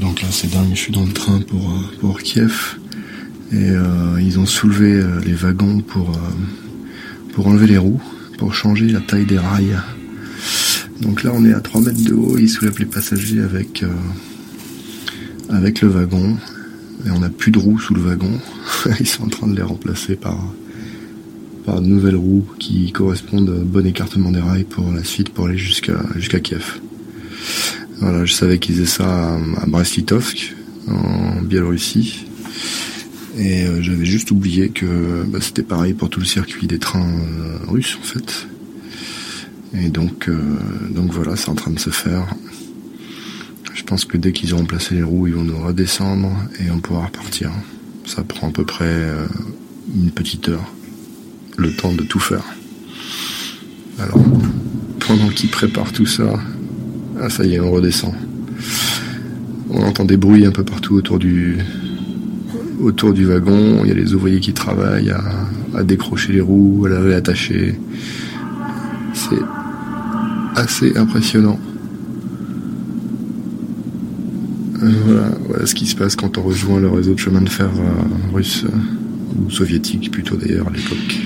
Donc là, c'est dingue, je suis dans le train pour, euh, pour Kiev. Et euh, ils ont soulevé euh, les wagons pour, pour enlever les roues, pour changer la taille des rails. Donc là, on est à 3 mètres de haut, ils soulèvent les passagers avec, avec le wagon. Et on n'a plus de roues sous le wagon. ils sont en train de les remplacer par, par de nouvelles roues qui correspondent au bon écartement des rails pour la suite pour aller jusqu'à jusqu'à Kiev. Voilà, je savais qu'ils faisaient ça à, Brest-Litovsk, en Biélorussie. Et euh, j'avais juste oublié que bah, c'était pareil pour tout le circuit des trains euh, russes en fait. Et donc, euh, donc voilà, c'est en train de se faire. Je pense que dès qu'ils auront placé les roues, ils vont nous redescendre et on pourra repartir. Ça prend à peu près une petite heure, le temps de tout faire. Alors, pendant qu'ils préparent tout ça, ah ça y est, on redescend. On entend des bruits un peu partout autour du, autour du wagon. Il y a les ouvriers qui travaillent à, décrocher les roues, à la réattacher. C'est assez impressionnant. Euh, voilà, ce qui se passe quand on rejoint le réseau de chemin de fer euh, russe, ou soviétique plutôt d'ailleurs à l'époque.